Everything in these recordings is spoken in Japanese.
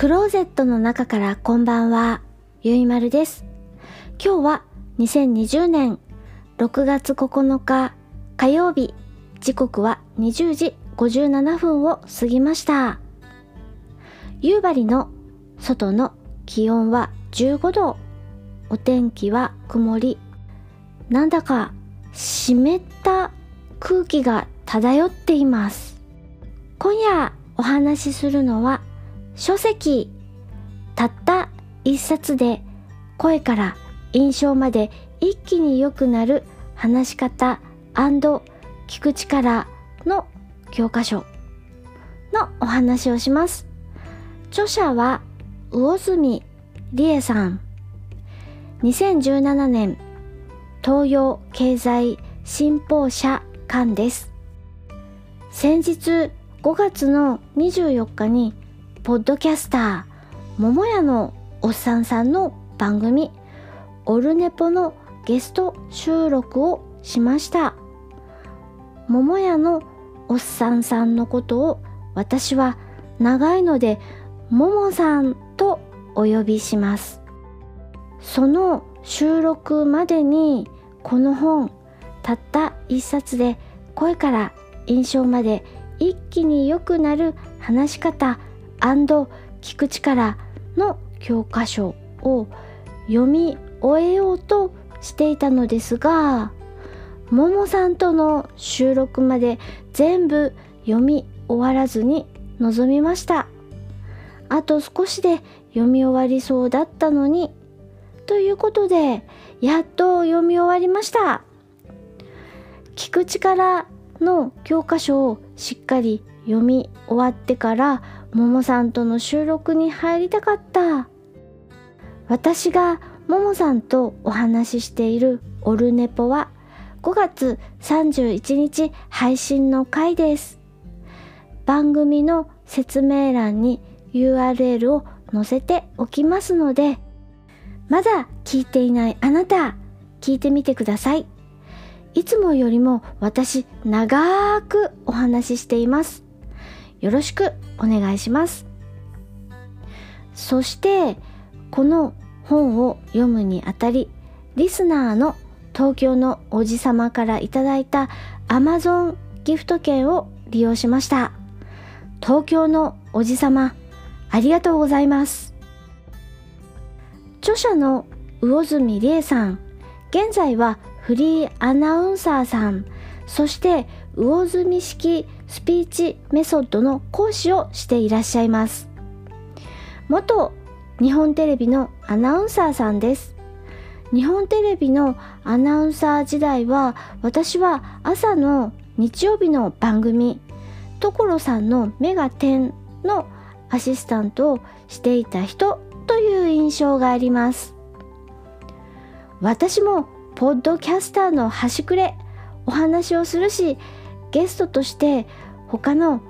クローゼットの中からこんばんは、ゆいまるです。今日は2020年6月9日火曜日、時刻は20時57分を過ぎました。夕張の外の気温は15度、お天気は曇り、なんだか湿った空気が漂っています。今夜お話しするのは書籍たった一冊で声から印象まで一気に良くなる話し方聞く力の教科書のお話をします。著者は魚住理恵さん。2017年東洋経済新報社刊です。先日5月の24日にポッドキャスター桃屋のおっさんさんの番組オルネポのゲスト収録をしました。桃屋のおっさんさんのことを私は長いのでももさんとお呼びします。その収録までにこの本たった一冊で声から印象まで一気に良くなる話し方聞く力の教科書を読み終えようとしていたのですがももさんとの収録まで全部読み終わらずに臨みました。あと少しで読み終わりそうだったのに。ということでやっと読み終わりました。聞く力の教科書をしっかり読み終わってからももさんとの収録に入りたかった。私がももさんとお話ししているオルネポは5月31日配信の回です。番組の説明欄に URL を載せておきますのでまだ聞いていないあなた聞いてみてください。いつもよりも私長くお話ししています。よろしくお願いします。そしてこの本を読むにあたりリスナーの東京のおじさまからいただいた Amazon ギフト券を利用しました。東京のおじさまありがとうございます。著者の魚住理恵さん現在はフリーアナウンサーさんそして魚住式スピーチメソッドの講師をしていらっしゃいます。元日本テレビのアナウンサーさんです。日本テレビのアナウンサー時代は私は朝の日曜日の番組所さんの「目が点」のアシスタントをしていた人という印象があります。私もポッドキャスターの端くれお話をするしゲストとして他の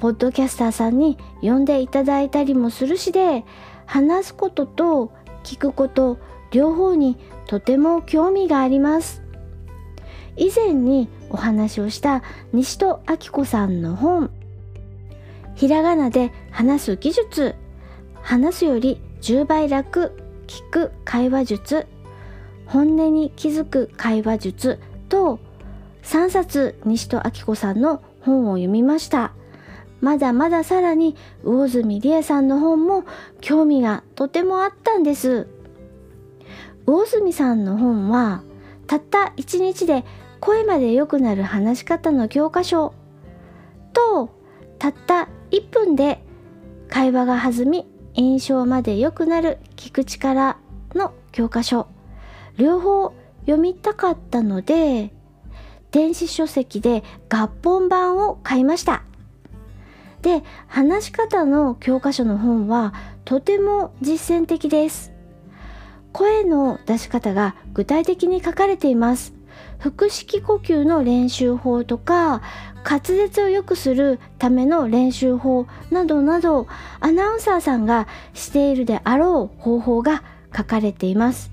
ポッドキャスターさんに呼んでいただいたりもするしで話すことと聞くこと両方にとても興味があります。以前にお話をした西戸明子さんの本。ひらがなで話す技術。話すより10倍楽。聞く会話術。本音に気づく会話術と3冊西戸明子さんの本を読みました。まだまださらに魚住理恵さんの本も興味がとてもあったんです。魚住さんの本はたった1日で声まで良くなる話し方の教科書。とたった1分で会話が弾み印象まで良くなる聞く力の教科書。両方読みたかったので電子書籍で合本版を買いました。で話し方の教科書の本はとても実践的です。声の出し方が具体的に書かれています。腹式呼吸の練習法とか滑舌を良くするための練習法などなどアナウンサーさんがしているであろう方法が書かれています。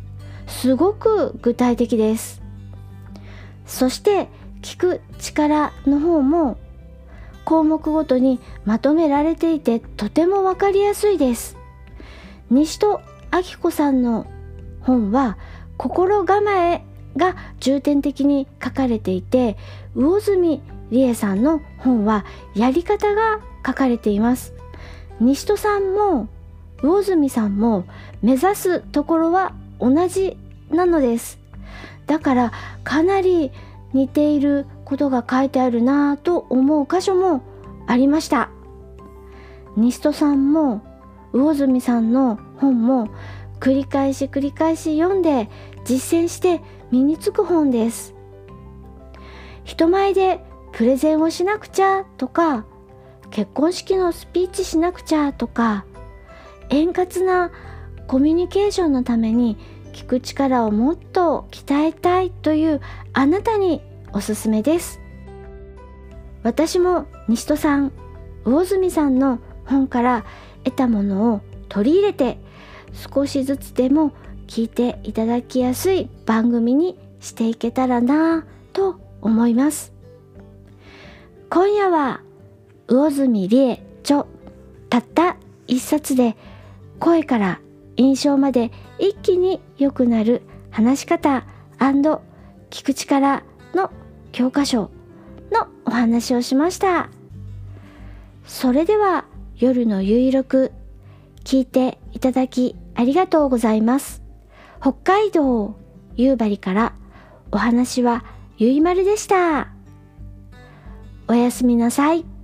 すごく具体的です。そして聞く力の方も項目ごとにまとめられていてとてもわかりやすいです。西戸明子さんの本は心構えが重点的に書かれていて魚住理恵さんの本はやり方が書かれています。西戸さんも魚住さんも目指すところは同じなのです。だからかなり似ていることが書いてあるなぁと思う箇所もありました。西戸さんも魚住さんの本も繰り返し繰り返し読んで実践して身につく本です。人前でプレゼンをしなくちゃとか結婚式のスピーチしなくちゃとか円滑なコミュニケーションのために聞く力をもっと鍛えたいというあなたにおすすめです。私も西戸さん魚住さんの本から得たものを取り入れて少しずつでも聞いていただきやすい番組にしていけたらなと思います。今夜は魚住理恵著たった一冊で声から印象まで一気に良くなる話し方聞く力の教科書のお話をしました。それでは夜のゆいろく聞いていただきありがとうございます。北海道夕張からお話はゆいまるでした。おやすみなさい。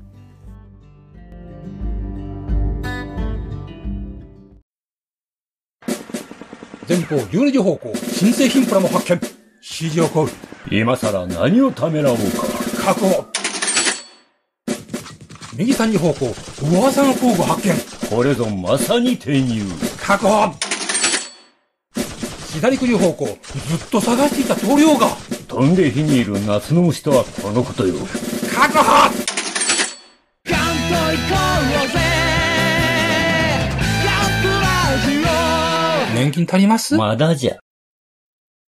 方12時方向新製品プラも発見指示を行う今さら何をためらおうか。確保。右3時方向噂の工具発見。これぞまさに転入。確保。左9時方向ずっと探していた塗料が。飛んで火にいる夏の虫とはこのことよ。確保年金足ります？まだじゃ。